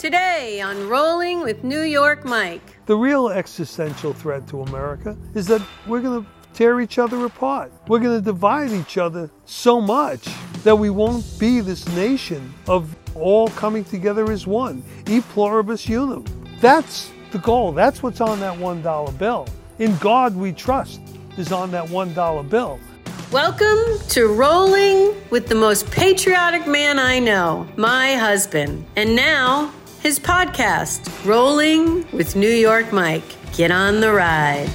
Today on Rolling with New York Mike. The real existential threat to America is that we're going to tear each other apart. We're going to divide each other so much that we won't be this nation of all coming together as one. E pluribus unum. That's the goal. That's what's on that $1 bill. In God we trust is on that $1 bill. Welcome to Rolling with the most patriotic man I know, my husband. And now, his podcast, Rolling with New York Mike. Get on the ride.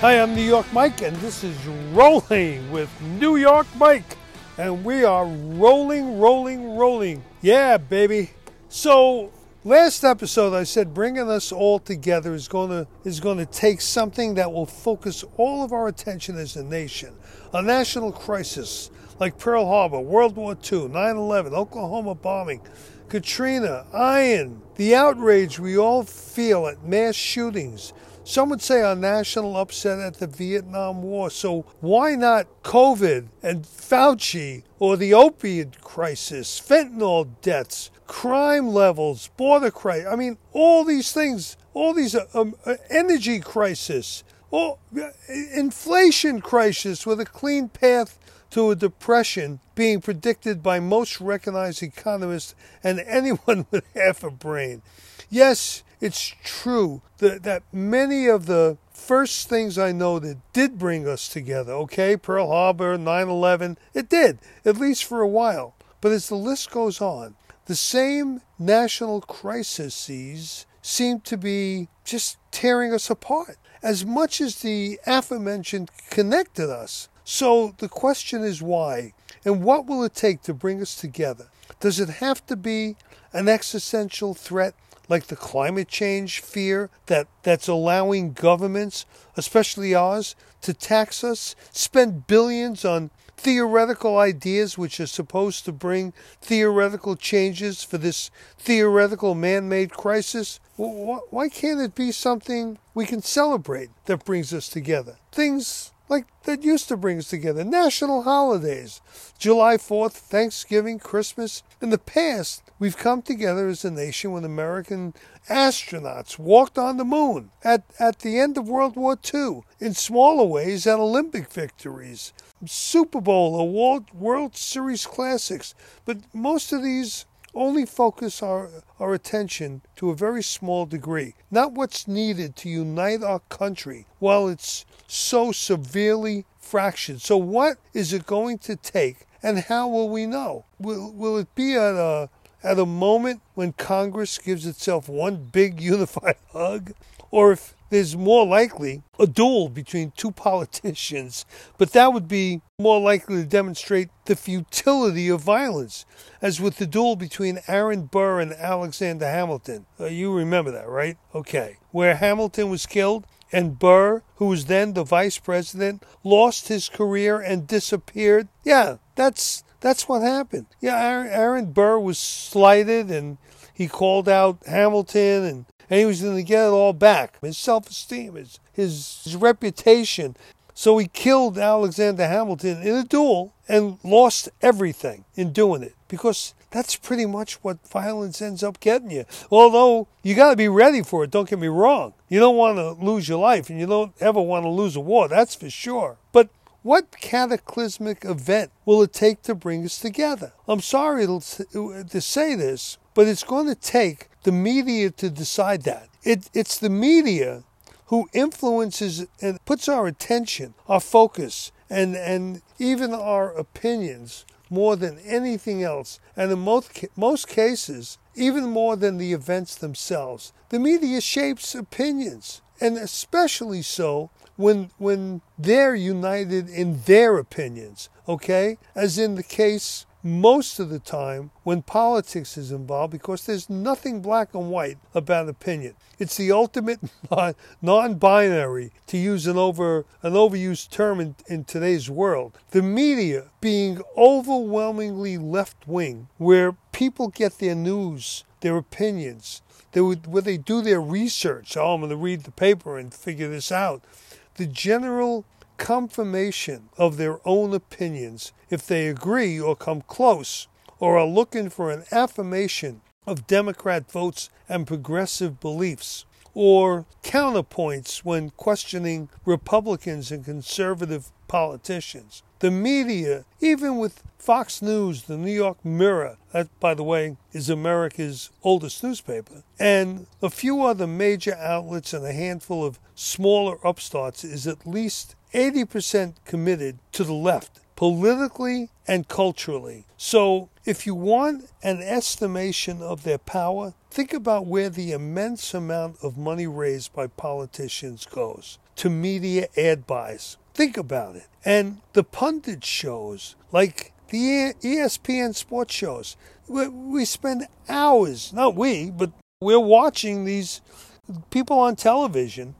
Hi, I'm New York Mike, and this is Rolling with New York Mike. And we are rolling, rolling, rolling. Yeah, baby. So, last episode I said bringing us all together is going to is going to take something that will focus all of our attention as a nation. A national crisis like Pearl Harbor, World War II, 9/11, Oklahoma bombing, Katrina, Iron, the outrage we all feel at mass shootings, some would say our national upset at the Vietnam War. So why not COVID and Fauci or the opiate crisis, fentanyl deaths, crime levels, border crisis? I mean, all these things, all these uh, um, uh, energy crisis, all, uh, inflation crisis with a clean path to a depression being predicted by most recognized economists and anyone with half a brain. Yes, it's true that, that many of the first things I know that did bring us together, okay, Pearl Harbor, 9 11, it did, at least for a while. But as the list goes on, the same national crises seem to be just tearing us apart as much as the aforementioned connected us. So the question is why? And what will it take to bring us together? Does it have to be an existential threat like the climate change fear that, that's allowing governments, especially ours, to tax us, spend billions on theoretical ideas which are supposed to bring theoretical changes for this theoretical man made crisis? Why can't it be something we can celebrate that brings us together? Things like that used to bring us together. National holidays, July 4th, Thanksgiving, Christmas. In the past, we've come together as a nation when American astronauts walked on the moon at, at the end of World War II, in smaller ways at Olympic victories, Super Bowl or World, World Series classics. But most of these only focus our, our attention to a very small degree, not what's needed to unite our country while it's so severely fractured. So, what is it going to take, and how will we know? Will, will it be at a, at a moment when Congress gives itself one big unified hug? Or if there's more likely a duel between two politicians, but that would be more likely to demonstrate the futility of violence, as with the duel between Aaron Burr and Alexander Hamilton. Uh, you remember that, right? Okay. Where Hamilton was killed and Burr, who was then the vice president, lost his career and disappeared. Yeah, that's that's what happened. Yeah, Aaron, Burr was slighted and he called out Hamilton and and he was going to get it all back his self esteem, his, his, his reputation. So he killed Alexander Hamilton in a duel and lost everything in doing it because that's pretty much what violence ends up getting you. Although you got to be ready for it, don't get me wrong. You don't want to lose your life and you don't ever want to lose a war, that's for sure. But what cataclysmic event will it take to bring us together? I'm sorry to say this, but it's going to take the media to decide that. It, it's the media who influences and puts our attention, our focus, and, and even our opinions more than anything else. And in most, most cases, even more than the events themselves. The media shapes opinions, and especially so when, when they're united in their opinions, okay? As in the case most of the time when politics is involved because there's nothing black and white about opinion. It's the ultimate non-binary, to use an over an overused term in, in today's world. The media being overwhelmingly left-wing, where people get their news, their opinions, they would, where they do their research. Oh, I'm going to read the paper and figure this out. The general confirmation of their own opinions if they agree or come close, or are looking for an affirmation of Democrat votes and progressive beliefs, or counterpoints when questioning Republicans and conservative politicians. The media, even with Fox News, the New York Mirror, that, by the way, is America's oldest newspaper, and a few other major outlets and a handful of smaller upstarts, is at least 80% committed to the left, politically and culturally. So, if you want an estimation of their power, think about where the immense amount of money raised by politicians goes to media ad buys. Think about it. And the pundit shows, like the ESPN sports shows, we spend hours, not we, but we're watching these people on television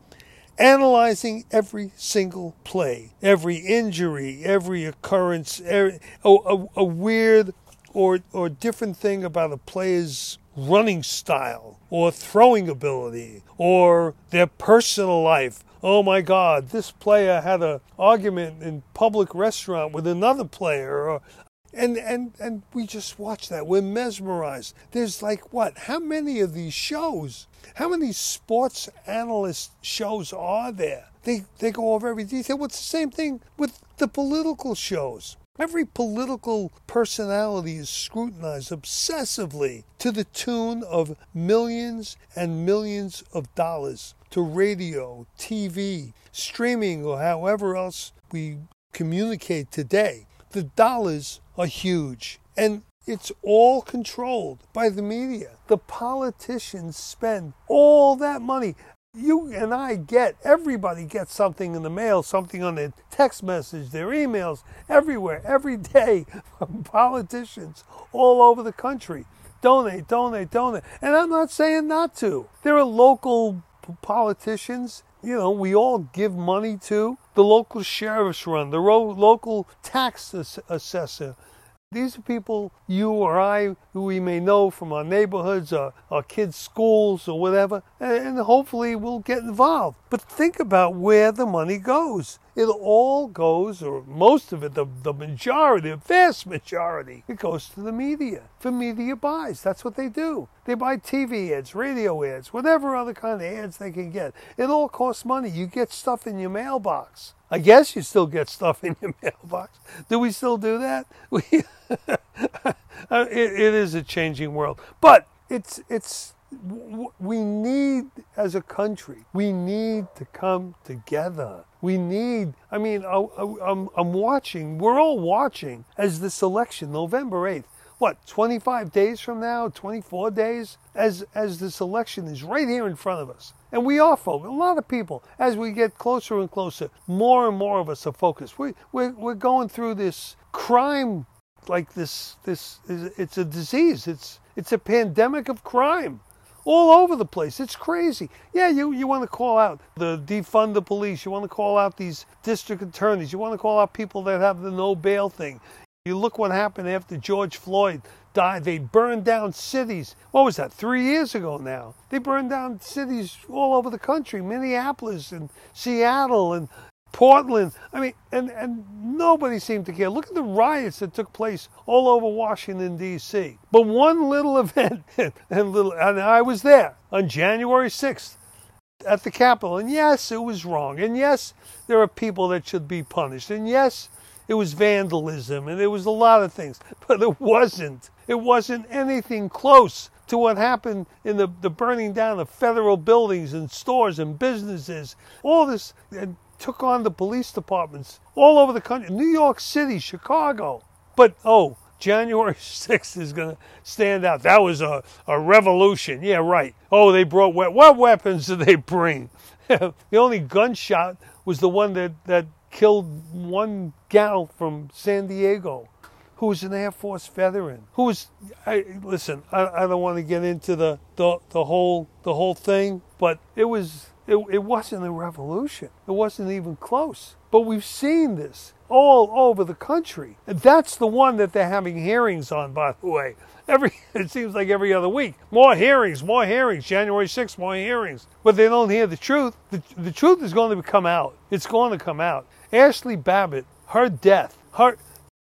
analyzing every single play, every injury, every occurrence, every, a, a, a, weird or, or different thing about a player's running style or throwing ability or their personal life. Oh my God, this player had an argument in public restaurant with another player, or, and and and we just watch that. We're mesmerized. There's like what? How many of these shows? How many sports analyst shows are there? They they go over every detail. What's the same thing with the political shows? Every political personality is scrutinized obsessively to the tune of millions and millions of dollars to radio, TV, streaming, or however else we communicate today. The dollars are huge and it's all controlled by the media. The politicians spend all that money. You and I get, everybody gets something in the mail, something on their text message, their emails, everywhere, every day from politicians all over the country. Donate, donate, donate. And I'm not saying not to. There are local politicians, you know, we all give money to the local sheriff's run, the local tax ass- assessor. These are people you or I who we may know from our neighborhoods, our, our kids' schools, or whatever, and, and hopefully we'll get involved. But think about where the money goes. It all goes, or most of it, the, the majority, the vast majority, it goes to the media for media buys. That's what they do. They buy TV ads, radio ads, whatever other kind of ads they can get. It all costs money. You get stuff in your mailbox. I guess you still get stuff in your mailbox. Do we still do that? We, uh, it, it is a changing world, but it's it's we need as a country we need to come together we need i mean I, am I'm watching we're all watching as this election november 8th what 25 days from now 24 days as as this election is right here in front of us and we are focused a lot of people as we get closer and closer more and more of us are focused we, we're, we're going through this crime like this this it's a disease it's it's a pandemic of crime all over the place. It's crazy. Yeah, you, you want to call out the defund the police. You want to call out these district attorneys. You want to call out people that have the no bail thing. You look what happened after George Floyd died. They burned down cities. What was that? Three years ago now. They burned down cities all over the country, Minneapolis and Seattle and Portland. I mean, and, and nobody seemed to care. Look at the riots that took place all over Washington, D.C. But one little event, and, little, and I was there on January 6th at the Capitol. And yes, it was wrong. And yes, there are people that should be punished. And yes, it was vandalism and it was a lot of things. But it wasn't. It wasn't anything close to what happened in the, the burning down of federal buildings and stores and businesses. All this. Took on the police departments all over the country, New York City, Chicago. But oh, January 6th is going to stand out. That was a, a revolution. Yeah, right. Oh, they brought what, what weapons did they bring? the only gunshot was the one that, that killed one gal from San Diego who was an Air Force veteran. Who was, I, listen, I, I don't want to get into the, the, the whole the whole thing, but it was It, it wasn't a revolution. It wasn't even close. But we've seen this all over the country. And that's the one that they're having hearings on, by the way. Every it seems like every other week. More hearings, more hearings. January 6th, more hearings. But they don't hear the truth. The, the truth is going to come out. It's going to come out. Ashli Babbitt, her death, her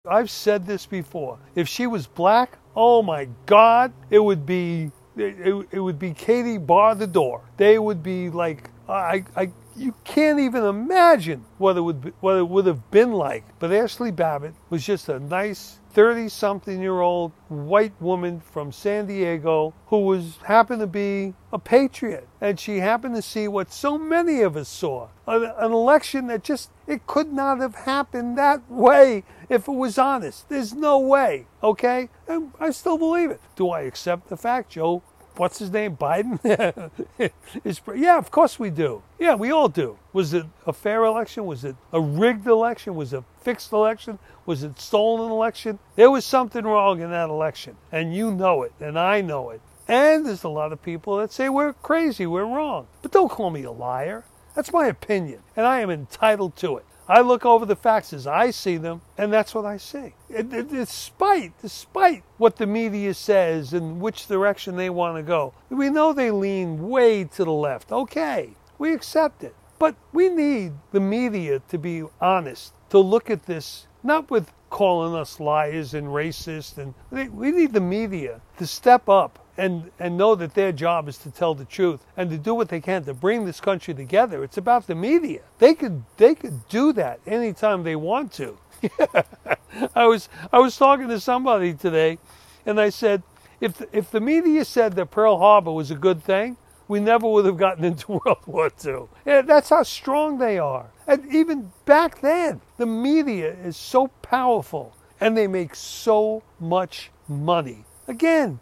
I've said this before. If she was black, oh my God, it would be it, it, it would be Katie bar the door. They would be like I, I you can't even imagine what it would be, what it would have been like. But Ashli Babbitt was just a nice 30 something year old white woman from San Diego who was happened to be a patriot. And she happened to see what so many of us saw an, an, election that just it could not have happened that way if it was honest. There's no way okay? And I still believe it. Do I accept the fact Joe what's his name, Biden? yeah, of course we do. Yeah, we all do. Was it a fair election? Was it a rigged election? Was it a fixed election? Was it stolen election? There was something wrong in that election, and you know it, and I know it. And there's a lot of people that say we're crazy, we're wrong. But don't call me a liar. That's my opinion, and I am entitled to it. I look over the facts as I see them, and that's what I see. It, it, despite, despite what the media says and which direction they want to go, we know they lean way to the left. Okay, we accept it. But we need the media to be honest, to look at this not with calling us liars and racist, and we need the media to step up and, and know that their job is to tell the truth and to do what they can to bring this country together. It's about the media. They could they could do that anytime they want to. I was I was talking to somebody today, and I said, if if the media said that Pearl Harbor was a good thing, we never would have gotten into World War II. Yeah, that's how strong they are. And even back then, the media is so powerful, and they make so much money. Again,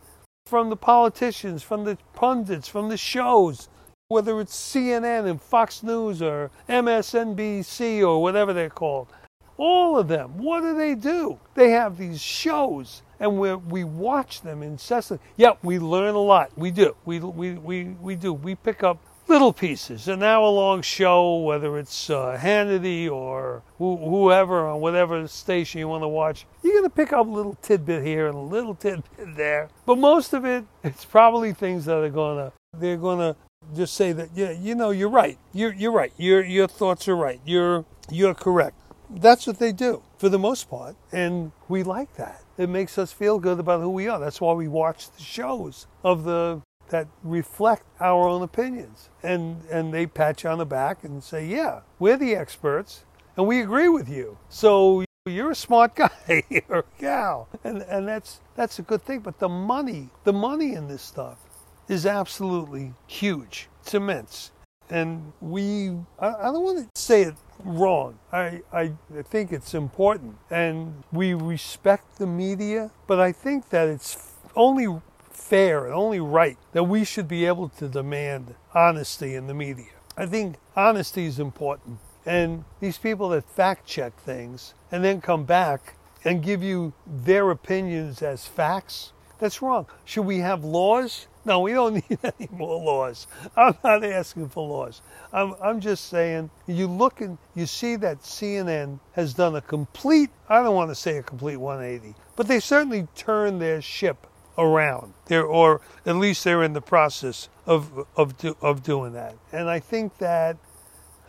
from the politicians, from the pundits, from the shows, whether it's CNN and Fox News or MSNBC or whatever they're called. All of them, what do they do? They have these shows and we we watch them incessantly. Yeah, we learn a lot. We do. We, we, we, we do. We pick up little pieces. An hour long show, whether it's uh, Hannity or whoever on whatever station you want to watch, you're going to pick up a little tidbit here and a little tidbit there. But most of it, it's probably things that are going to, they're going to just say that, yeah, you know, you're right. You're, you're right. Your, your thoughts are right. You're, you're correct. That's what they do for the most part. And we like that. It makes us feel good about who we are. That's why we watch the shows of the that reflect our own opinions. And, and they pat you on the back and say, yeah, we're the experts and we agree with you. So you're a smart guy or gal. And, and that's, that's a good thing. But the money, the money in this stuff is absolutely huge. It's immense. And we, I, I don't want to say it wrong. I, I think it's important. And we respect the media, but I think that it's only fair and only right that we should be able to demand honesty in the media. I think honesty is important. And these people that fact check things and then come back and give you their opinions as facts, that's wrong. Should we have laws? No, we don't need any more laws. I'm not asking for laws. I'm, I'm just saying you look and you see that CNN has done a complete, I don't want to say a complete 180, but they certainly turned their ship around. They're, or at least they're in the process of of do, of doing that. And I think that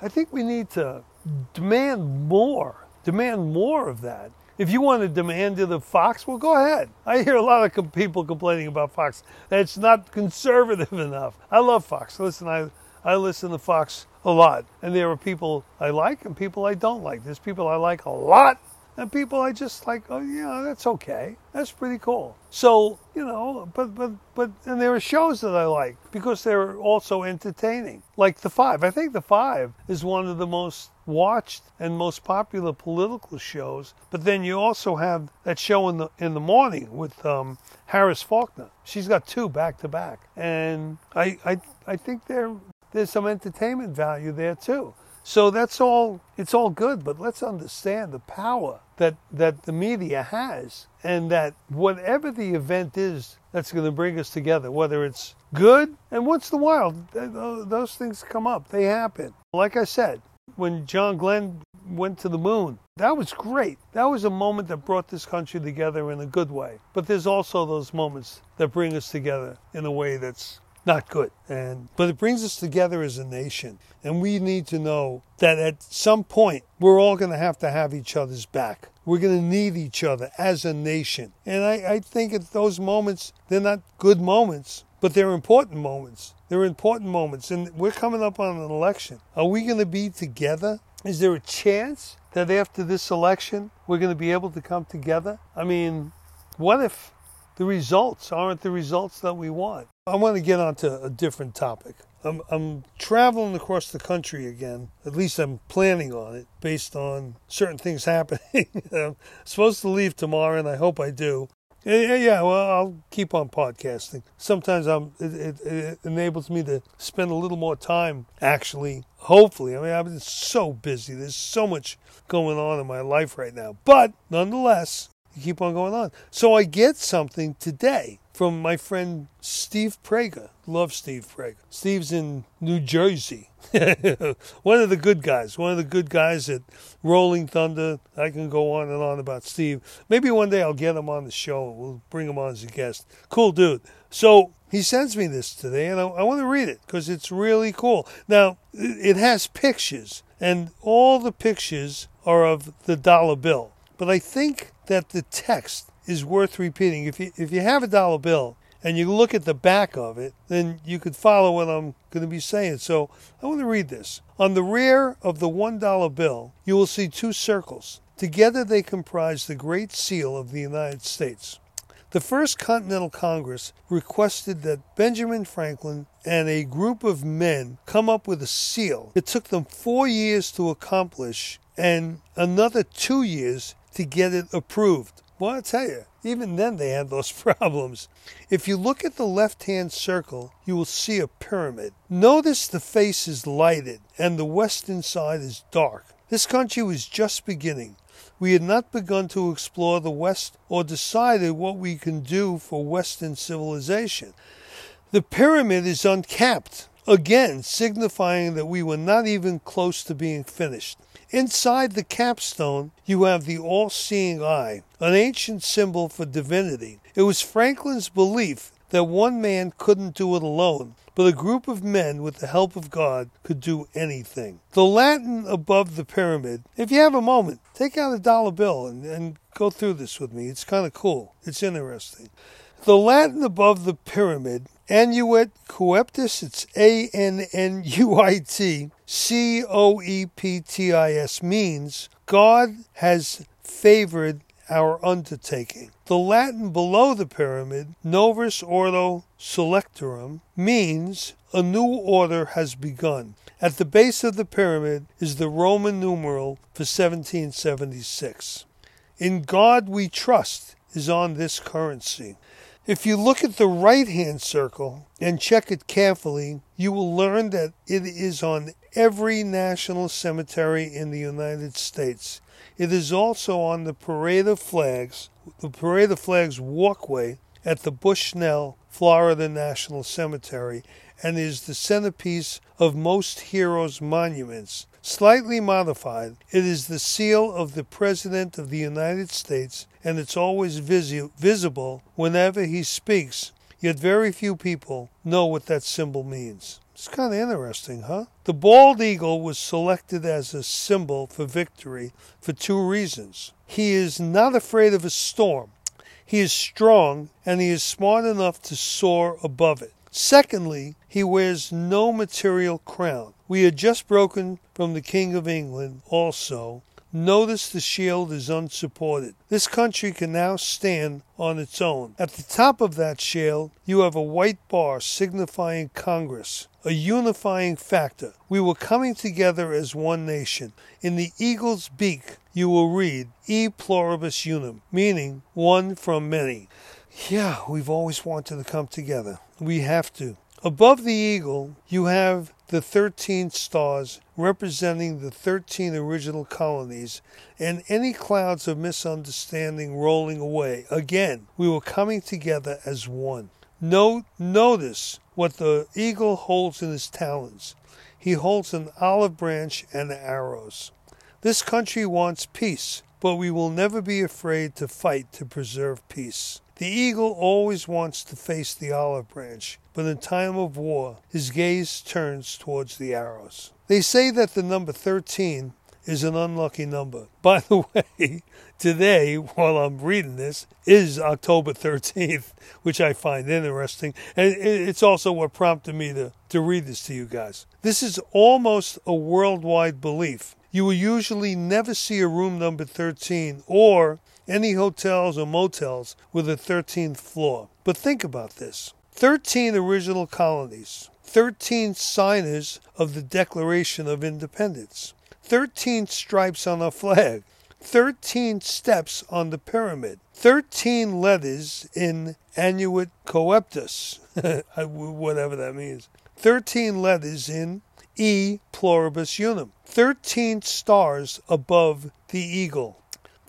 I think we need to demand more, demand more of that. If you want to demand to the Fox, well, go ahead. I hear a lot of people complaining about Fox that it's not conservative enough. I love Fox. Listen, I I listen to Fox a lot, and there are people I like and people I don't like. There's people I like a lot and people I just like, oh yeah, that's okay. That's pretty cool. So, you know, but but but and there are shows that I like because they're also entertaining. Like The Five. I think The Five is one of the most watched and most popular political shows. But then you also have that show in the in the morning with um, Harris Faulkner. She's got two back to back. And I I I think there there's some entertainment value there too. So that's all. It's all good, but let's understand the power that that the media has, and that whatever the event is that's going to bring us together, whether it's good and once in a while those things come up, they happen. Like I said, when John Glenn went to the moon, that was great. That was a moment that brought this country together in a good way. But there's also those moments that bring us together in a way that's not good. And but it brings us together as a nation. And we need to know that at some point we're all going to have to have each other's back. We're going to need each other as a nation. And I, I think at those moments, they're not good moments, but they're important moments. They're important moments. And we're coming up on an election. Are we going to be together? Is there a chance that after this election we're going to be able to come together? I mean, what if the results aren't the results that we want. I want to get onto a different topic. I'm, I'm, traveling across the country again. At least I'm planning on it based on certain things happening. I'm supposed to leave tomorrow, and I hope I do. Yeah, yeah, well, I'll keep on podcasting. Sometimes I'm, it, it, it enables me to spend a little more time, actually, hopefully. I mean, I've been so busy. There's so much going on in my life right now. But nonetheless, you keep on going on. So I get something today from my friend Steve Prager. Love Steve Prager. Steve's in New Jersey. one of the good guys. One of the good guys at Rolling Thunder. I can go on and on about Steve. Maybe one day I'll get him on the show. We'll bring him on as a guest. Cool dude. So he sends me this today, and I, I want to read it because it's really cool. Now, it has pictures, and all the pictures are of the dollar bill. But I think that the text is worth repeating. If you if you have a dollar bill and you look at the back of it, then you could follow what I'm going to be saying. So I want to read this. On the rear of the $1 bill, you will see two circles. Together they comprise the Great Seal of the United States. The First Continental Congress requested that Benjamin Franklin and a group of men come up with a seal. It took them four years to accomplish and another two years to get it approved. Well, I tell you, even then they had those problems. If you look at the left hand circle, you will see a pyramid. Notice the face is lighted and the western side is dark. This country was just beginning. We had not begun to explore the West or decided what we can do for Western civilization. The pyramid is uncapped, again signifying that we were not even close to being finished. Inside the capstone, you have the all seeing eye, an ancient symbol for divinity. It was Franklin's belief that one man couldn't do it alone, but a group of men with the help of God could do anything. The Latin above the pyramid, if you have a moment, take out a dollar bill and, and go through this with me. It's kind of cool, it's interesting. The Latin above the pyramid, Annuit Coeptis, it's A N N U I T C O E P T I S, means God has favored our undertaking. The Latin below the pyramid, Novus Ordo Seclorum, means a new order has begun. At the base of the pyramid is the Roman numeral for 1776. In God we trust is on this currency. If you look at the right hand circle and check it carefully, you will learn that it is on every national cemetery in the United States. It is also on the Parade of Flags, the Parade of Flags walkway at the Bushnell, Florida National Cemetery, and is the centerpiece of most heroes' monuments. Slightly modified, it is the seal of the President of the United States and it's always visi- visible whenever he speaks, yet very few people know what that symbol means. It's kind of interesting, huh? The bald eagle was selected as a symbol for victory for two reasons. He is not afraid of a storm, he is strong, and he is smart enough to soar above it. Secondly, he wears no material crown. We had just broken from the King of England also, Notice the shield is unsupported. This country can now stand on its own. At the top of that shield, you have a white bar signifying Congress, a unifying factor. We were coming together as one nation. In the eagle's beak, you will read E pluribus unum, meaning one from many. Yeah, we've always wanted to come together. We have to. Above the eagle, you have the 13 stars representing the 13 original colonies and any clouds of misunderstanding rolling away. Again, we were coming together as one. Note, notice what the eagle holds in his talons. He holds an olive branch and arrows. This country wants peace, but we will never be afraid to fight to preserve peace. The eagle always wants to face the olive branch, but in time of war, his gaze turns towards the arrows. They say that the number 13 is an unlucky number. By the way, today, while I'm reading this, is October 13th, which I find interesting. And it's also what prompted me to, to read this to you guys. This is almost a worldwide belief. You will usually never see a room number 13 or any hotels or motels with a 13th floor. But think about this. 13 original colonies, 13 signers of the Declaration of Independence. 13 stripes on a flag, 13 steps on the pyramid, 13 letters in Annuit Coeptis, whatever that means, 13 letters in E. Pluribus Unum, 13 stars above the eagle,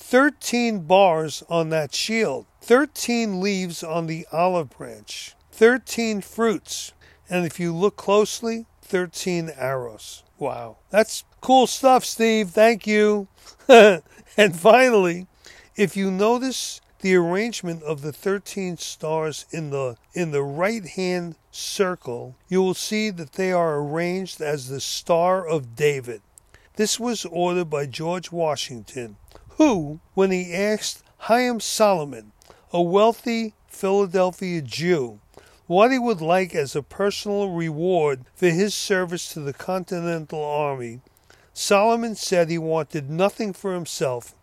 13 bars on that shield, 13 leaves on the olive branch, 13 fruits, and if you look closely, 13 arrows. Wow. That's cool stuff, Steve. Thank you. and finally, if you notice the arrangement of the 13 stars in the in the right-hand circle, you will see that they are arranged as the Star of David. This was ordered by George Washington, who, when he asked Haym Salomon, a wealthy Philadelphia Jew, what he would like as a personal reward for his service to the Continental Army, Salomon said he wanted nothing for himself,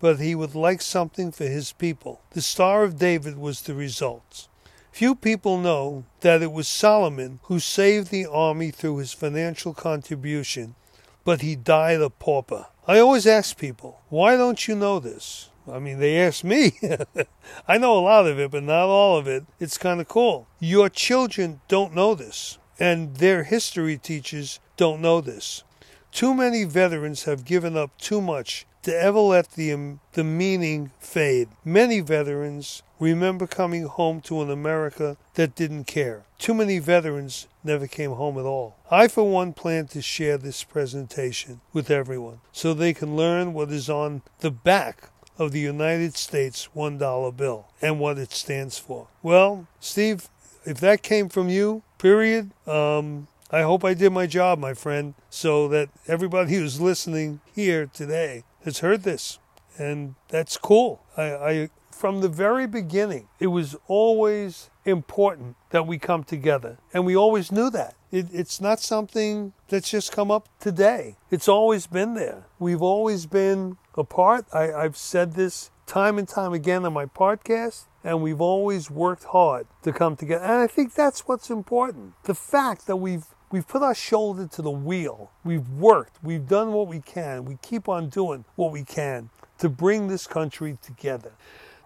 but he would like something for his people. The Star of David was the result. Few people know that it was Salomon who saved the army through his financial contribution, but he died a pauper. I always ask people, why don't you know this? I mean, they ask me. I know a lot of it, but not all of it. It's kind of cool. Your children don't know this, and their history teachers don't know this. Too many veterans have given up too much to ever let the, um, the meaning fade. Many veterans remember coming home to an America that didn't care. Too many veterans never came home at all. I, for one, plan to share this presentation with everyone so they can learn what is on the back of the United States $1 bill and what it stands for. Well, Steve, if that came from you, period, um, I hope I did my job, my friend, so that everybody who's listening here today has heard this. And that's cool. I, I from the very beginning, it was always important that we come together. And we always knew that. It, it's not something that's just come up today. It's always been there. We've always been apart. I, I've said this time and time again on my podcast, and we've always worked hard to come together. And I think that's what's important. The fact that we've We've put our shoulder to the wheel. We've worked. We've done what we can. We keep on doing what we can to bring this country together.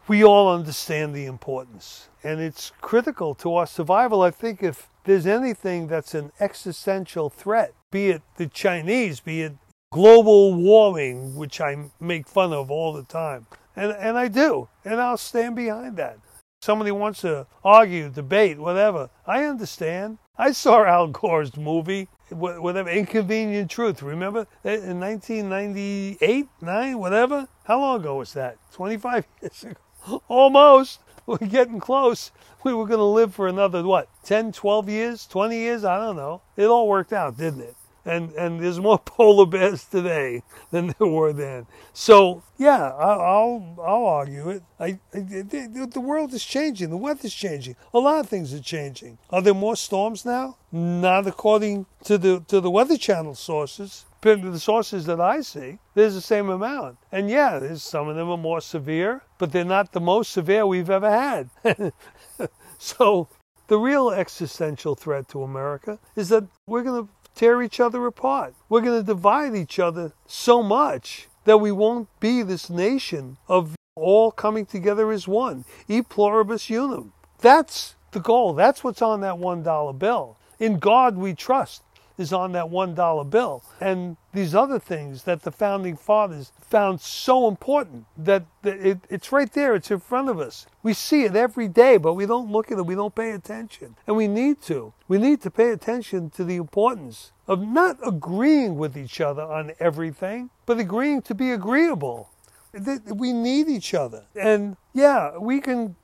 We all understand the importance, and it's critical to our survival. I think if there's anything that's an existential threat, be it the Chinese, be it global warming, which I make fun of all the time. And, and I do. And I'll stand behind that. Somebody wants to argue, debate, whatever. I understand. I saw Al Gore's movie, whatever, Inconvenient Truth. Remember eh, in 1998, 9, whatever? How long ago was that? 25 years ago. Almost. We're getting close. We were going to live for another, what, 10, 12 years, 20 years? I don't know. It all worked out, didn't it? and and there's more polar bears today than there were then. So yeah, I'll I'll argue it. I, I the, world is changing. The weather's changing. A lot of things are changing. Are there more storms now? Not according to the to the Weather Channel sources. The sources that I see, there's the same amount. And yeah, there's some of them are more severe, but they're not the most severe we've ever had. so the real existential threat to America is that we're going to tear each other apart. We're going to divide each other so much that we won't be this nation of all coming together as one. E pluribus unum. That's the goal. That's what's on that $1 bill. In God we trust. Is on that $1 bill. And these other things that the founding fathers found so important that it, it's right there, it's in front of us. We see it every day, but we don't look at it, we don't pay attention. And we need to. We need to pay attention to the importance of not agreeing with each other on everything, but agreeing to be agreeable. We need each other. And yeah, we can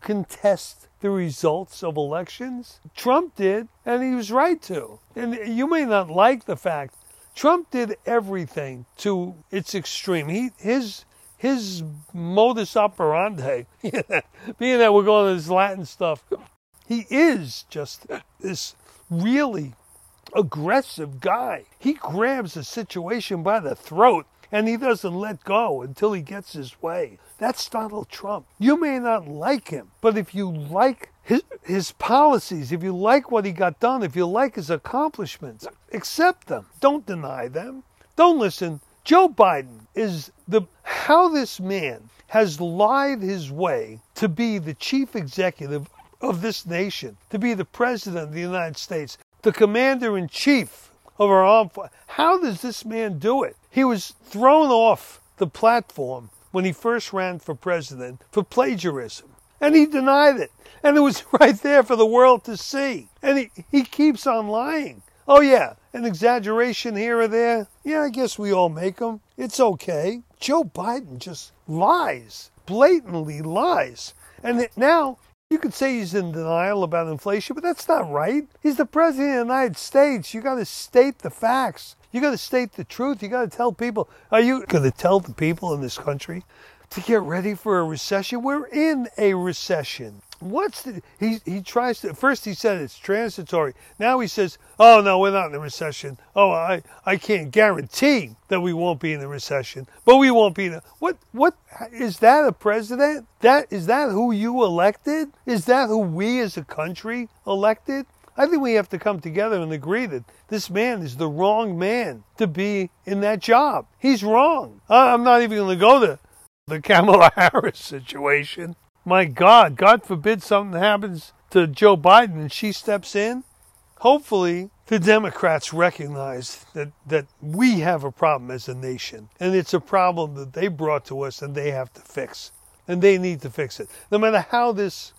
contest the results of elections. Trump did, and he was right to. And you may not like the fact Trump did everything to its extreme. He his his modus operandi, being that we're going to this Latin stuff, he is just this really aggressive guy. He grabs a situation by the throat and he doesn't let go until he gets his way. That's Donald Trump. You may not like him, but if you like his, his policies, if you like what he got done, if you like his accomplishments, accept them. Don't deny them. Don't listen. Joe Biden is the how this man has lied his way to be the chief executive of this nation, to be the president of the United States, the commander in chief of armed forces. How does this man do it? He was thrown off the platform when he first ran for president for plagiarism. And he denied it. And it was right there for the world to see. And he, he keeps on lying. Oh, yeah, an exaggeration here or there. Yeah, I guess we all make them. It's okay. Joe Biden just lies, blatantly lies. And now you could say he's in denial about inflation, but that's not right. He's the president of the United States. You got to state the facts. You got to state the truth. You got to tell people. Are you going to tell the people in this country to get ready for a recession? We're in a recession. What's the he he tries to first he said it's transitory. Now he says, "Oh no, we're not in a recession. Oh, I I can't guarantee that we won't be in a recession, but we won't be in a What what is that a president? That is that who you elected? Is that who we as a country elected? I think we have to come together and agree that this man is the wrong man to be in that job. He's wrong. I'm not even going to go to the Kamala Harris situation my God, God forbid something happens to Joe Biden and she steps in. Hopefully, the Democrats recognize that, that we have a problem as a nation. And it's a problem that they brought to us and they have to fix. And they need to fix it. No matter how this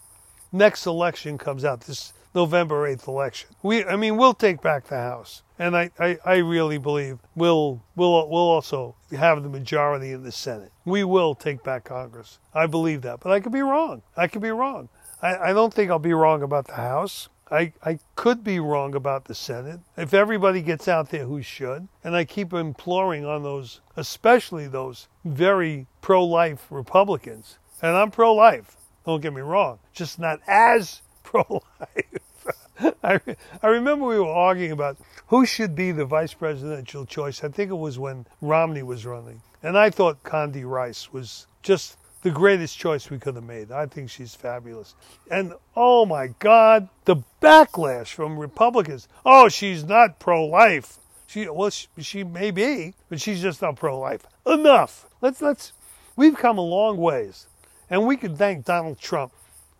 next election comes out, this November 8th election. We, I mean, we'll take back the House. And I, I, I really believe we'll, we'll, we'll also have the majority in the Senate. We will take back Congress. I believe that. But I could be wrong. I could be wrong. I, I don't think I'll be wrong about the House. I, I could be wrong about the Senate. If everybody gets out there who should, and I keep imploring on those, especially those very pro life Republicans, and I'm pro life, don't get me wrong, just not as pro life. I, I remember we were arguing about who should be the vice presidential choice. I think it was when Romney was running. And I thought Condi Rice was just the greatest choice we could have made. I think she's fabulous. And oh my God, the backlash from Republicans. Oh, she's not pro life. She well, she, she may be, but she's just not pro life. Enough. Let's let's. We've come a long ways, and we can thank Donald Trump.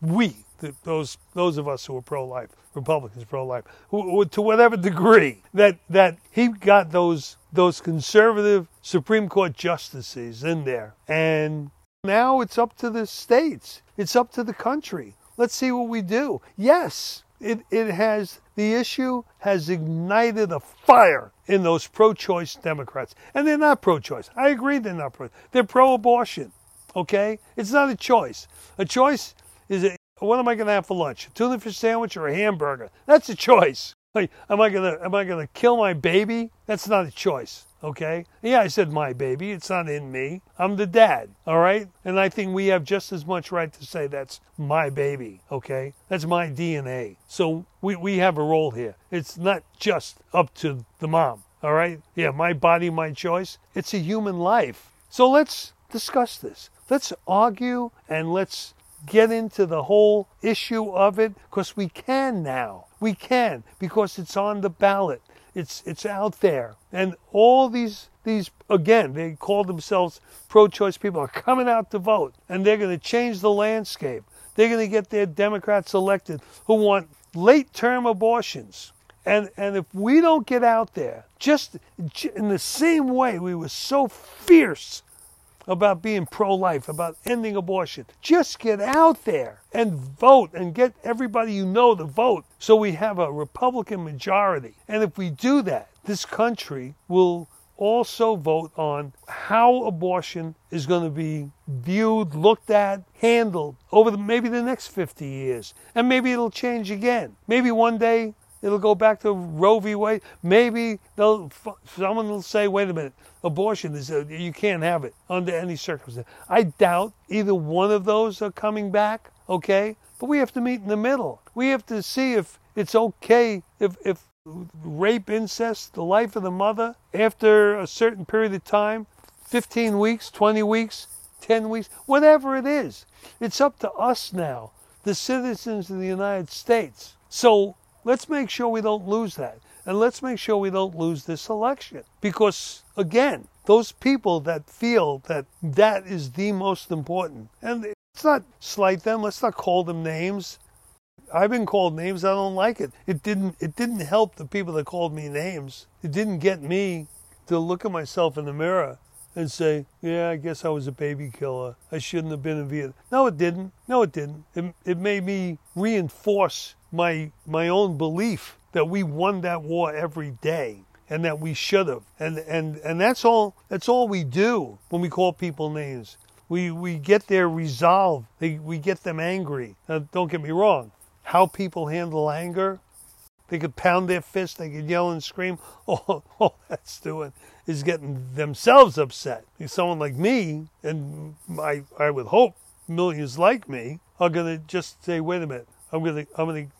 We the, those those of us who are pro-life, Republicans pro-life, who, to whatever degree that that he got those those conservative Supreme Court justices in there, and now it's up to the states, it's up to the country. Let's see what we do. Yes, it it has the issue has ignited a fire in those pro-choice Democrats, and they're not pro-choice. I agree, they're not pro. They're pro-abortion. Okay, it's not a choice. A choice is it what am I going to have for lunch? A tuna fish sandwich or a hamburger? That's a choice. Like, am I gonna am I gonna kill my baby? That's not a choice. Okay? Yeah, I said my baby. It's not in me. I'm the dad. All right? And I think we have just as much right to say that's my baby. Okay? That's my DNA. So we, we have a role here. It's not just up to the mom. All right? Yeah, my body, my choice. It's a human life. So let's discuss this. Let's argue and let's get into the whole issue of it because we can now. We can because it's on the ballot. It's it's out there. And all these these again, they call themselves pro-choice people are coming out to vote and they're going to change the landscape. They're going to get their Democrats elected who want late term abortions And, and if we don't get out there, just in the same way we were so fierce about being pro life, about ending abortion. Just get out there and vote and get everybody you know to vote so we have a Republican majority. And if we do that, this country will also vote on how abortion is going to be viewed, looked at, handled over the, maybe the next 50 years. And maybe it'll change again. Maybe one day it'll go back to Roe v. Wade. Maybe they'll, someone will say, wait a minute, abortion is a, you can't have it under any circumstance. I doubt either one of those are coming back, okay? But we have to meet in the middle. We have to see if it's okay if, if rape, incest, the life of the mother, after a certain period of time 15 weeks, 20 weeks, 10 weeks, whatever it is. It's up to us now, the citizens of the United States. So let's make sure we don't lose that. And let's make sure we don't lose this election. Because, again, those people that feel that that is the most important, and let's not slight them, let's not call them names. I've been called names. I don't like it. It didn't. It didn't help the people that called me names. It didn't get me to look at myself in the mirror and say, "Yeah, I guess I was a baby killer. I shouldn't have been in Vietnam." No, it didn't. No, it didn't. It, it made me reinforce my my own belief that we won that war every day and that we should have. And and and that's all. That's all we do when we call people names. We we get their resolve. They, we get them angry. Now, don't get me wrong how people handle anger. They could pound their fist, they could yell and scream. All, all that's doing is getting themselves upset. Someone like me, and I, I would hope millions like me, are going to just say, wait a minute, I'm going to, I'm going to,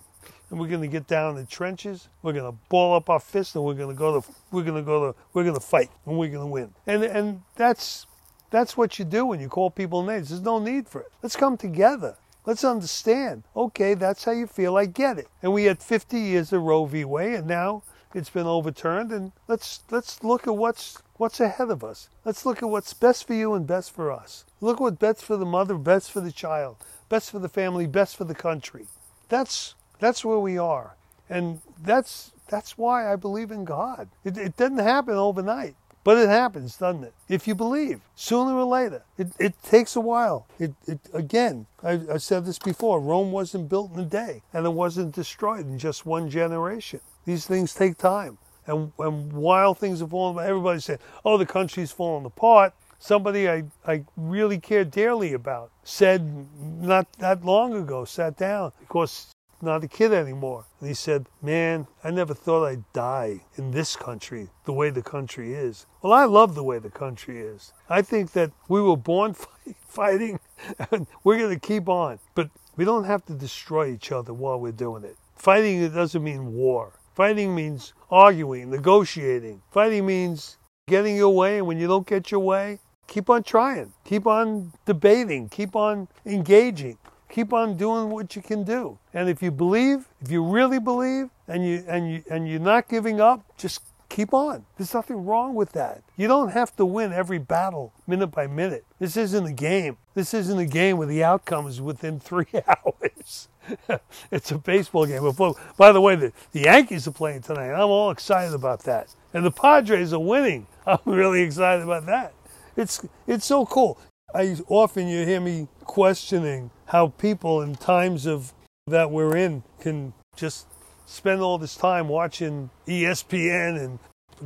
and we're going to get down in the trenches. We're going to ball up our fists, and we're going to go to, we're going to go to, we're going to fight, and we're going to win. And and that's that's what you do when you call people names. There's no need for it. Let's come together. Let's understand. Okay, that's how you feel. I get it. And we had 50 years of Roe v. Wade, and now it's been overturned. And let's let's look at what's what's ahead of us. Let's look at what's best for you and best for us. Look what's best for the mother, best for the child, best for the family, best for the country. That's that's where we are, and that's that's why I believe in God. It, it didn't happen overnight. But it happens, doesn't it? If you believe, sooner or later. It, it takes a while. It, it again, I, I said this before. Rome wasn't built in a day, and it wasn't destroyed in just one generation. These things take time. And, and while things are falling, everybody said, "Oh, the country's falling apart." Somebody I, I really care dearly about said not that long ago, sat down, because not a kid anymore. And he said, Man, I never thought I'd die in this country the way the country is. Well, I love the way the country is. I think that we were born fighting and we're going to keep on. But we don't have to destroy each other while we're doing it. Fighting it doesn't mean war. Fighting means arguing, negotiating. Fighting means getting your way, and when you don't get your way, keep on trying, keep on debating, keep on engaging keep on doing what you can do. And if you believe, if you really believe, and you and you and you're not giving up, just keep on. There's nothing wrong with that. You don't have to win every battle minute by minute. This isn't a game. This isn't a game where the outcome is within three hours. it's a baseball game. By the way, the, the Yankees are playing tonight. I'm all excited about that. And the Padres are winning. I'm really excited about that. It's it's so cool. I often you hear me questioning how people in times of that we're in can just spend all this time watching ESPN and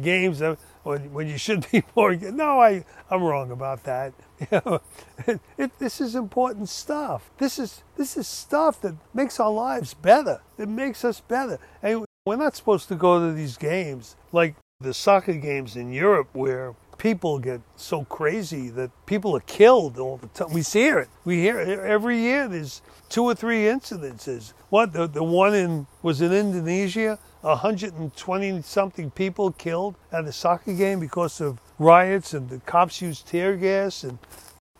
games when you should be more. No, I I'm wrong about that. It, it, this is important stuff. This is this is stuff that makes our lives better. It makes us better, and we're not supposed to go to these games like the soccer games in Europe where people get so crazy that people are killed all the time. We see it. We hear it every year. There's two or three incidences. What the the one in was in Indonesia. 120 something people killed at a soccer game because of riots and the cops used tear gas and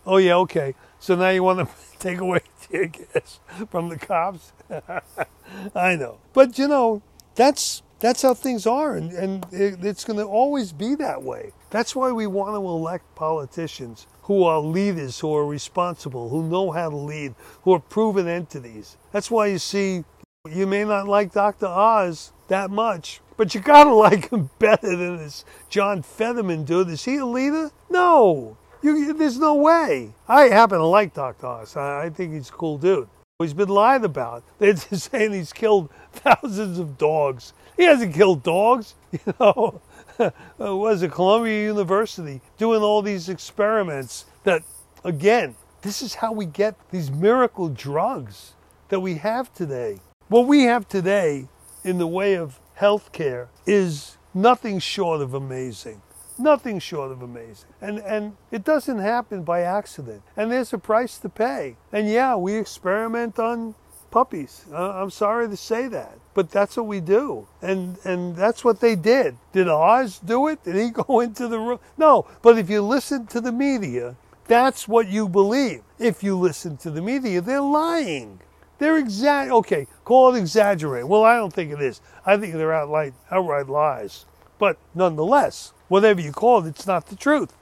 oh yeah okay so now you want to take away tear gas from the cops i know but you know that's that's how things are, and, and it, it's going to always be that way. That's why we want to elect politicians who are leaders, who are responsible, who know how to lead, who are proven entities. That's why you see, you may not like Dr. Oz. that much. But you gotta like him better than this John Fetterman dude. Is he a leader? No. You, there's no way. I happen to like Dr. Oz. I, I think he's a cool dude. He's been lied about. They're saying he's killed thousands of dogs. He hasn't killed dogs. You know, uh, was it Columbia University doing all these experiments that, again, this is how we get these miracle drugs that we have today. What we have today in the way of health care is nothing short of amazing. Nothing short of amazing. And, and it doesn't happen by accident. And there's a price to pay. And yeah, we experiment on puppies. Uh, I'm sorry to say that, but that's what we do. And, and that's what they did. Did Oz do it? Did he go into the room? No, but if you listen to the media, that's what you believe. If you listen to the media, they're lying. They're exact. Okay, call it exaggerating. Well, I don't think it is. I think they're outright, outright lies. But nonetheless, whatever you call it, it's not the truth.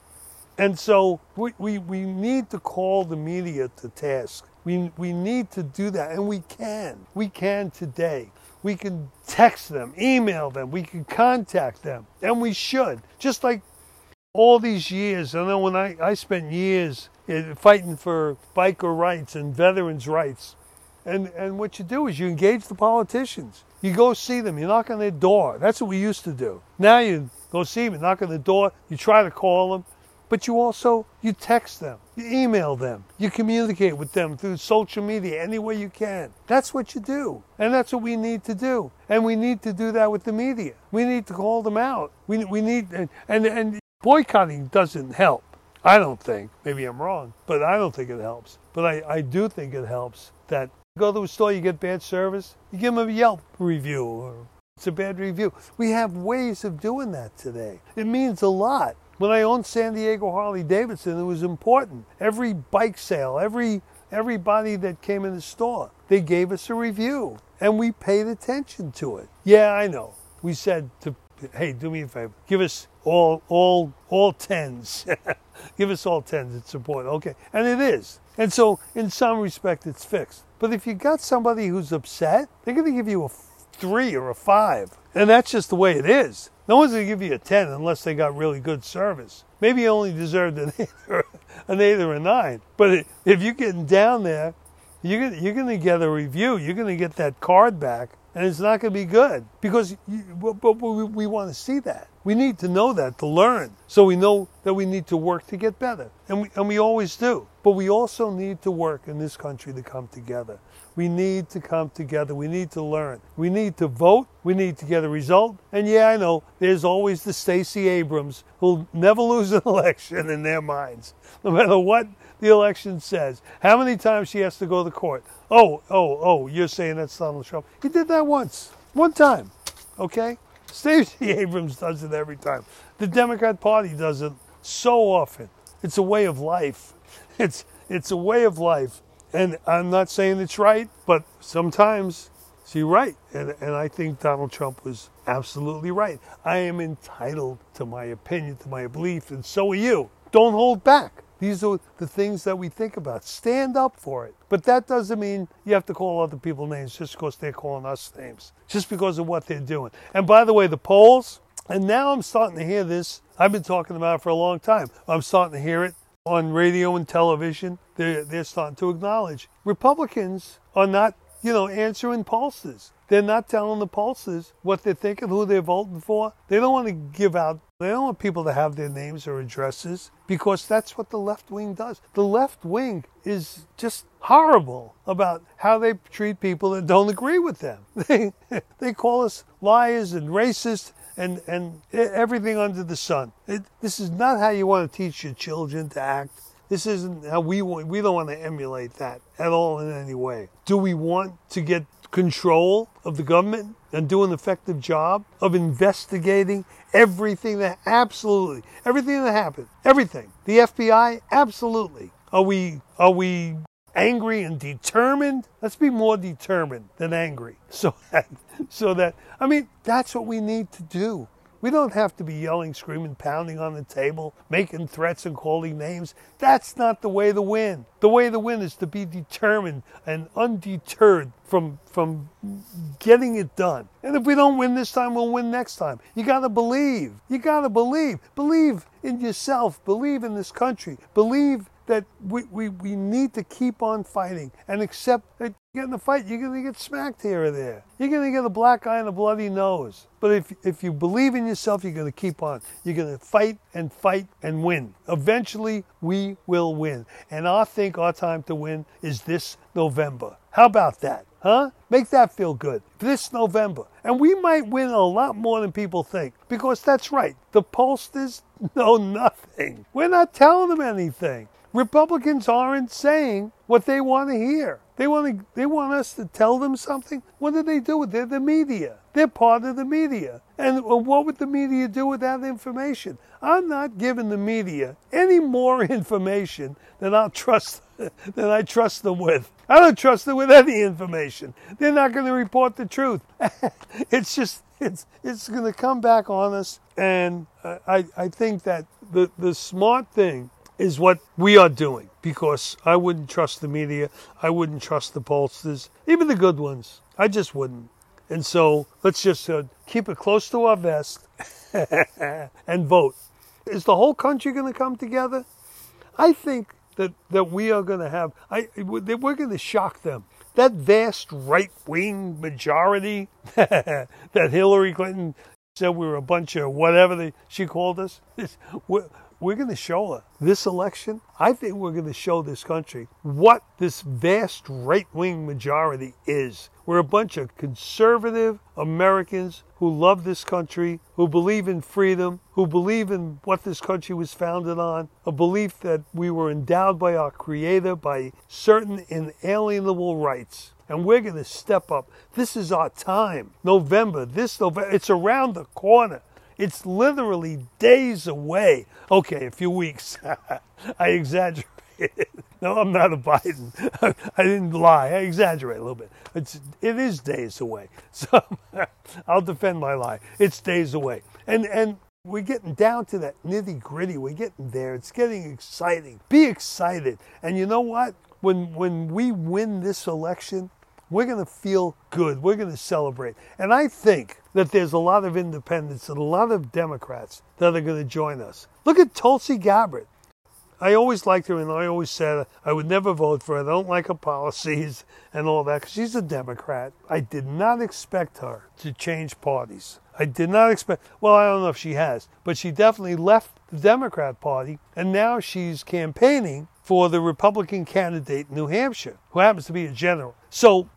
And so we, we, we need to call the media to task. We, we need to do that, and we can. We can today. We can text them, email them, we can contact them, and we should. Just like all these years, I know when I, I spent years uh, fighting for biker rights and veterans' rights. And, and what you do is you engage the politicians. You go see them. You knock on their door. That's what we used to do. Now you go see them, knock on the door. You try to call them, but you also you text them, you email them, you communicate with them through social media any way you can. That's what you do, and that's what we need to do. And we need to do that with the media. We need to call them out. We we need and and, and boycotting doesn't help. I don't think. Maybe I'm wrong, but I don't think it helps. But I, I do think it helps that go to a store, you get bad service, you give them a Yelp review or it's a bad review. We have ways of doing that today. It means a lot. When I owned San Diego Harley Davidson, it was important. Every bike sale, every everybody that came in the store, they gave us a review and we paid attention to it. Yeah, I know. We said to hey, do me a favor. Give us all all all tens. Give us all tens. It's important. Okay. And it is. And so in some respect it's fixed. But if you got somebody who's upset, they're to give you a three or a five. And that's just the way it is. No one's going to give you a 10 unless they got really good service. Maybe you only deserved an 8 or, an eight or a 9. But if you're getting down there, you're you're going to get a review. You're going to get that card back, and it's not going to be good because you, but we, we want to see that. We need to know that to learn. So we know that we need to work to get better. And we, and we always do. But we also need to work in this country to come together. We need to come together. We need to learn. We need to vote. We need to get a result. And yeah, I know there's always the Stacey Abrams who'll never lose an election in their minds, no matter what the election says. How many times she has to go to court? Oh, oh, oh, you're saying that's Donald Trump. He did that once. One time. Okay? Stacey Abrams does it every time. The Democrat Party does it so often. It's a way of life. It's it's a way of life. And I'm not saying it's right, but sometimes she's right. And, and I think Donald Trump was absolutely right. I am entitled to my opinion, to my belief, and so are you. Don't hold back. These are the things that we think about. Stand up for it. But that doesn't mean you have to call other people names just because they're calling us names, just because of what they're doing. And by the way, the polls, and now I'm starting to hear this. I've been talking about it for a long time. I'm starting to hear it on radio and television. They're, they're starting to acknowledge Republicans are not, you know, answering pulses. They're not telling the pulses what they're thinking, who they're voting for. They don't want to give out, they don't want people to have their names or addresses because that's what the left wing does. The left wing is just horrible about how they treat people that don't agree with them. They, they call us liars and racist and, and everything under the sun. It, this is not how you want to teach your children to act. This isn't how we want, we don't want to emulate that at all in any way. Do we want to get control of the government and do an effective job of investigating everything that absolutely everything that happened everything the FBI absolutely are we are we angry and determined let's be more determined than angry so that so that I mean that's what we need to do We don't have to be yelling, screaming, pounding on the table, making threats and calling names. That's not the way to win. The way to win is to be determined and undeterred from from getting it done. And if we don't win this time, we'll win next time. You got to believe. You got to believe. Believe in yourself. Believe in this country. Believe that we, we, we need to keep on fighting and accept that you get in a fight, you're going to get smacked here or there. You're going to get a black eye and a bloody nose. But if, if you believe in yourself, you're going to keep on. You're going to fight and fight and win. Eventually, we will win. And I think our time to win is this November. How about that? Huh? Make that feel good. This November. And we might win a lot more than people think. Because that's right. The pollsters know nothing. We're not telling them anything. Republicans aren't saying what they want to hear. They want to, they want us to tell them something. What do they do? They're the media. They're part of the media. And uh, what would the media do with that information? I'm not giving the media any more information than I'll trust than I trust them with. I don't trust them with any information. They're not going to report the truth. it's just it's it's going to come back on us. And uh, I I think that the the smart thing is what we are doing because I wouldn't trust the media. I wouldn't trust the pollsters, even the good ones. I just wouldn't. And so let's just uh, keep it close to our vest and vote. Is the whole country going to come together? I think that, that we are going to have, I, we're going to shock them. That vast right wing majority that Hillary Clinton said we were a bunch of whatever they, she called us, we're going to show her this election. I think we're going to show this country what this vast right wing majority is. We're a bunch of conservative Americans who love this country, who believe in freedom, who believe in what this country was founded on, a belief that we were endowed by our Creator by certain inalienable rights. And we're going to step up. This is our time. November, this November, it's around the corner. It's literally days away. Okay, a few weeks. I exaggerated. No, I'm not a Biden. I didn't lie. I exaggerate a little bit. It's it is days away. So I'll defend my lie. It's days away. And and we're getting down to that nitty gritty. We're getting there. It's getting exciting. Be excited. And you know what? When when we win this election, we're going to feel good. We're going to celebrate. And I think that there's a lot of independents and a lot of Democrats that are going to join us. Look at Tulsi Gabbard. I always liked her, and I always said I would never vote for her. I don't like her policies and all that because she's a Democrat. I did not expect her to change parties. I did not expect, well, I don't know if she has, but she definitely left the Democrat Party, and now she's campaigning for the Republican candidate in New Hampshire, who happens to be a general. So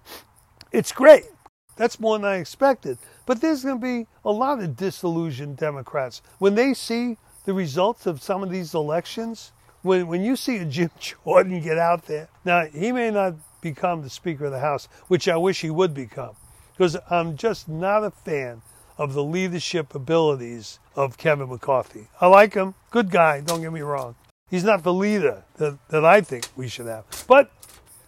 it's great. That's more than I expected. But there's going to be a lot of disillusioned Democrats. When they see the results of some of these elections, when, when you see a Jim Jordan get out there, now he may not become the Speaker of the House, which I wish he would become, because I'm just not a fan of the leadership abilities of Kevin McCarthy. I like him, good guy, don't get me wrong. He's not the leader that, that I think we should have. But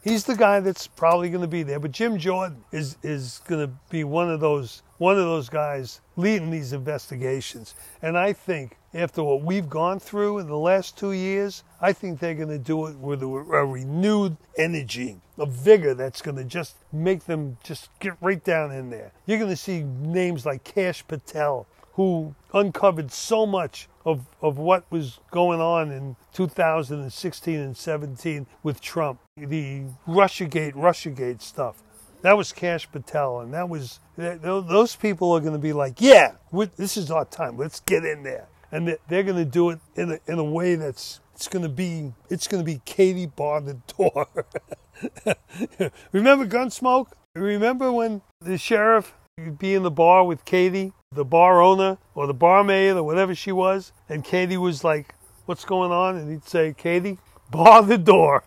he's the guy that's probably going to be there. But Jim Jordan is, is going to be one of those one of those guys leading these investigations. And I think after what we've gone through in the last two years, I think they're going to do it with a, a renewed energy, a vigor that's going to just make them just get right down in there. You're going to see names like Kash Patel, who uncovered so much of, of what was going on in 2016 and 17 with Trump. The Russiagate, Russiagate stuff. That was Kash Patel, and that was those people are going to be like, yeah, this is our time. Let's get in there, and they're going to do it in a, in a way that's it's going to be it's going to be Katie bar the door. Remember Gunsmoke? Remember when the sheriff would be in the bar with Katie the bar owner or the barmaid or whatever she was, and Katie was like, What's going on? And he'd say, Katie, bar the door.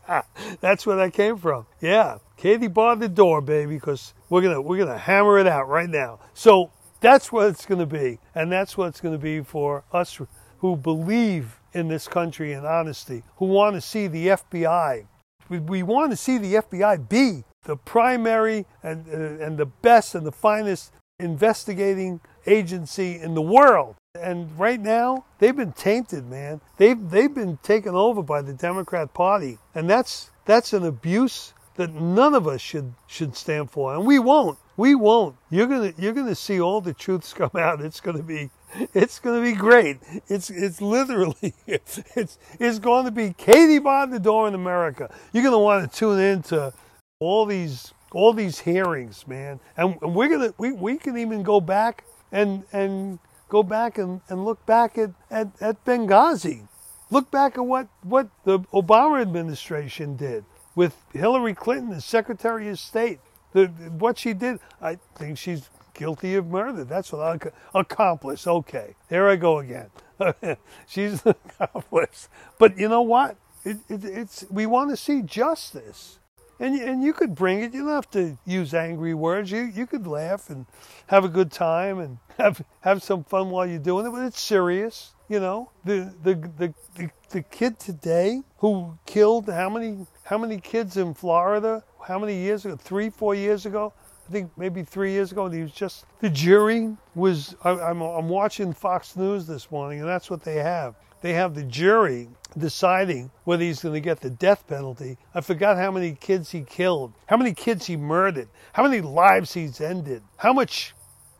That's where that came from. Yeah, Katie bar the door, baby, because we're gonna we're gonna hammer it out right now. So that's what it's gonna be, and that's what it's gonna be for us who believe in this country and honesty, who want to see the FBI. We, we want to see the FBI be the primary and uh, and the best and the finest investigating agency in the world. And right now, they've been tainted, man. They've they've been taken over by the Democrat Party, and that's that's an abuse that none of us should should stand for, and we won't. We won't. You're gonna you're gonna see all the truths come out. It's gonna be it's gonna be great. It's it's literally it's it's going to be Katie behind the door in America. You're gonna want to tune in to all these all these hearings, man. And we're gonna we, we can even go back and and go back and, and look back at, at, at Benghazi. Look back at what, what the Obama administration did with Hillary Clinton as Secretary of State. The, what she did, I think she's guilty of murder. That's what I accomplice. Okay, there I go again. she's an accomplice. But you know what? It, it, it's we want to see justice and and you could bring it. You don't have to use angry words. You you could laugh and have a good time and have have some fun while you're doing it. But it's serious, you know. The the the the, the kid today who killed how many how many kids in Florida? How many years ago? Three four years ago. I think maybe three years ago. And he was just the jury was. I, I'm I'm watching Fox News this morning, and that's what they have they have the jury deciding whether he's going to get the death penalty. I forgot how many kids he killed, how many kids he murdered, how many lives he's ended, how much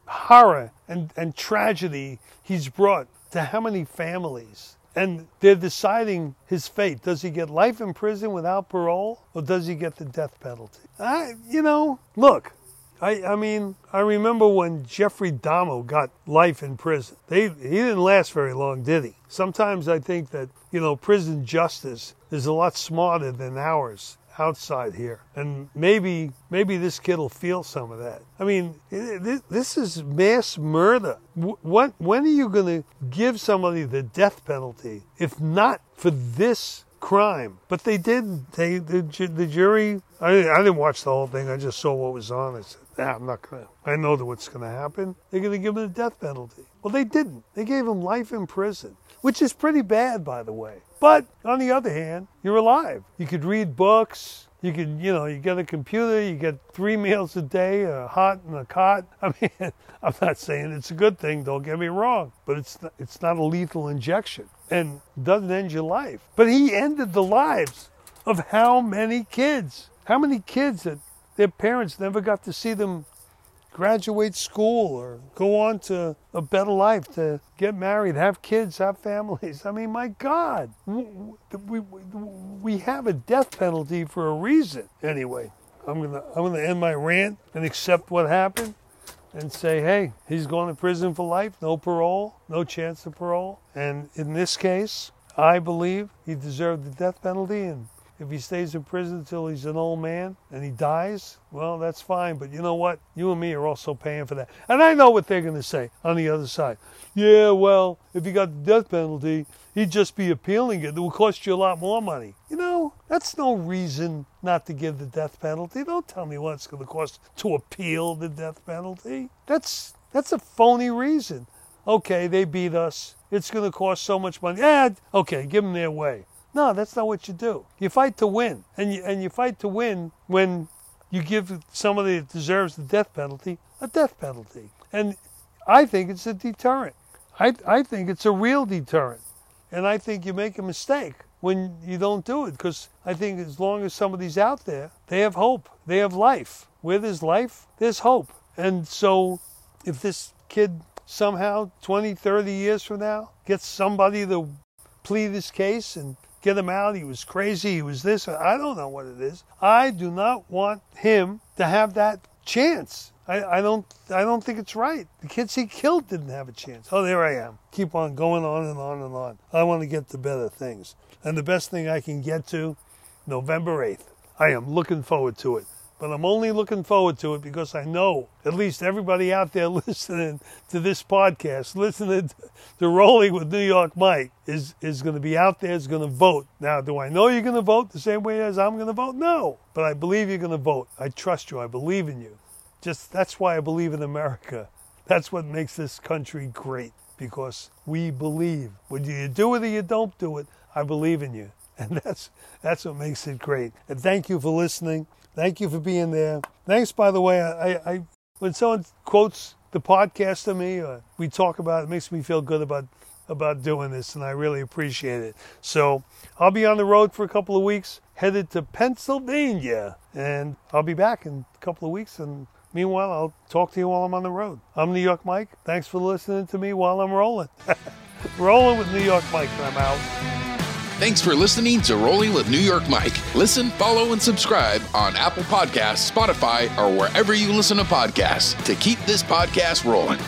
horror and, and tragedy he's brought to how many families. And they're deciding his fate. Does he get life in prison without parole or does he get the death penalty? I, you know, look, I, I mean, I remember when Jeffrey Dahmer got life in prison. They, he didn't last very long, did he? Sometimes I think that, you know, prison justice is a lot smarter than ours outside here. And maybe, maybe this kid will feel some of that. I mean, this is mass murder. What, when are you going to give somebody the death penalty if not for this crime. But they did. They the, the jury. I, I didn't watch the whole thing. I just saw what was on. I said, nah, I'm not gonna. I know that what's gonna happen. They're gonna give him the death penalty. Well, they didn't. They gave him life in prison, which is pretty bad, by the way. But on the other hand, you're alive. You could read books. You could, you know, you get a computer, you get three meals a day, a hot and a cot. I mean, I'm not saying it's a good thing, don't get me wrong, but it's not, it's not a lethal injection and doesn't end your life. But he ended the lives of how many kids? How many kids that their parents never got to see them graduate school or go on to a better life, to get married, have kids, have families. I mean, my God, we, we have a death penalty for a reason. Anyway, I'm gonna I'm gonna end my rant and accept what happened and say, hey, he's going to prison for life, no parole, no chance of parole. And in this case, I believe he deserved the death penalty. And if he stays in prison until he's an old man and he dies, well, that's fine. But you know what? You and me are also paying for that. And I know what they're going to say on the other side. Yeah, well, if he got the death penalty, he'd just be appealing it. It would cost you a lot more money. You know, that's no reason not to give the death penalty. Don't tell me what it's going to cost to appeal the death penalty. That's that's a phony reason. Okay, they beat us. It's going to cost so much money. Yeah, okay, give them their way. No, that's not what you do. You fight to win, and you and you fight to win when you give somebody that deserves the death penalty a death penalty. And I think it's a deterrent. I I think it's a real deterrent. And I think you make a mistake when you don't do it because I think as long as somebody's out there, they have hope. They have life. Where there's life, there's hope. And so if this kid somehow 20, 30 years from now gets somebody to plead his case and get him out, he was crazy, he was this, I don't know what it is. I do not want him to have that chance. I, I don't I don't think it's right. The kids he killed didn't have a chance. Oh, there I am. Keep on going on and on and on. I want to get to better things. And the best thing I can get to, November 8th. I am looking forward to it. But I'm only looking forward to it because I know at least everybody out there listening to this podcast, listening to Rolling with New York Mike, is, is going to be out there, is going to vote. Now, do I know you're going to vote the same way as I'm going to vote? No. But I believe you're going to vote. I trust you. I believe in you. Just that's why I believe in America. That's what makes this country great because we believe. Whether you do it or you don't do it, I believe in you. And that's that's what makes it great. And thank you for listening. Thank you for being there. Thanks, by the way. I, I when someone quotes the podcast to me. Uh, we talk about it. makes me feel good about about doing this, and I really appreciate it. So I'll be on the road for a couple of weeks, headed to Pennsylvania, and I'll be back in a couple of weeks. And meanwhile, I'll talk to you while I'm on the road. I'm New York Mike. Thanks for listening to me while I'm rolling. rolling with New York Mike, and I'm out. Thanks for listening to Rolling with New York Mike. Listen, follow, and subscribe on Apple Podcasts, Spotify, or wherever you listen to podcasts to keep this podcast rolling.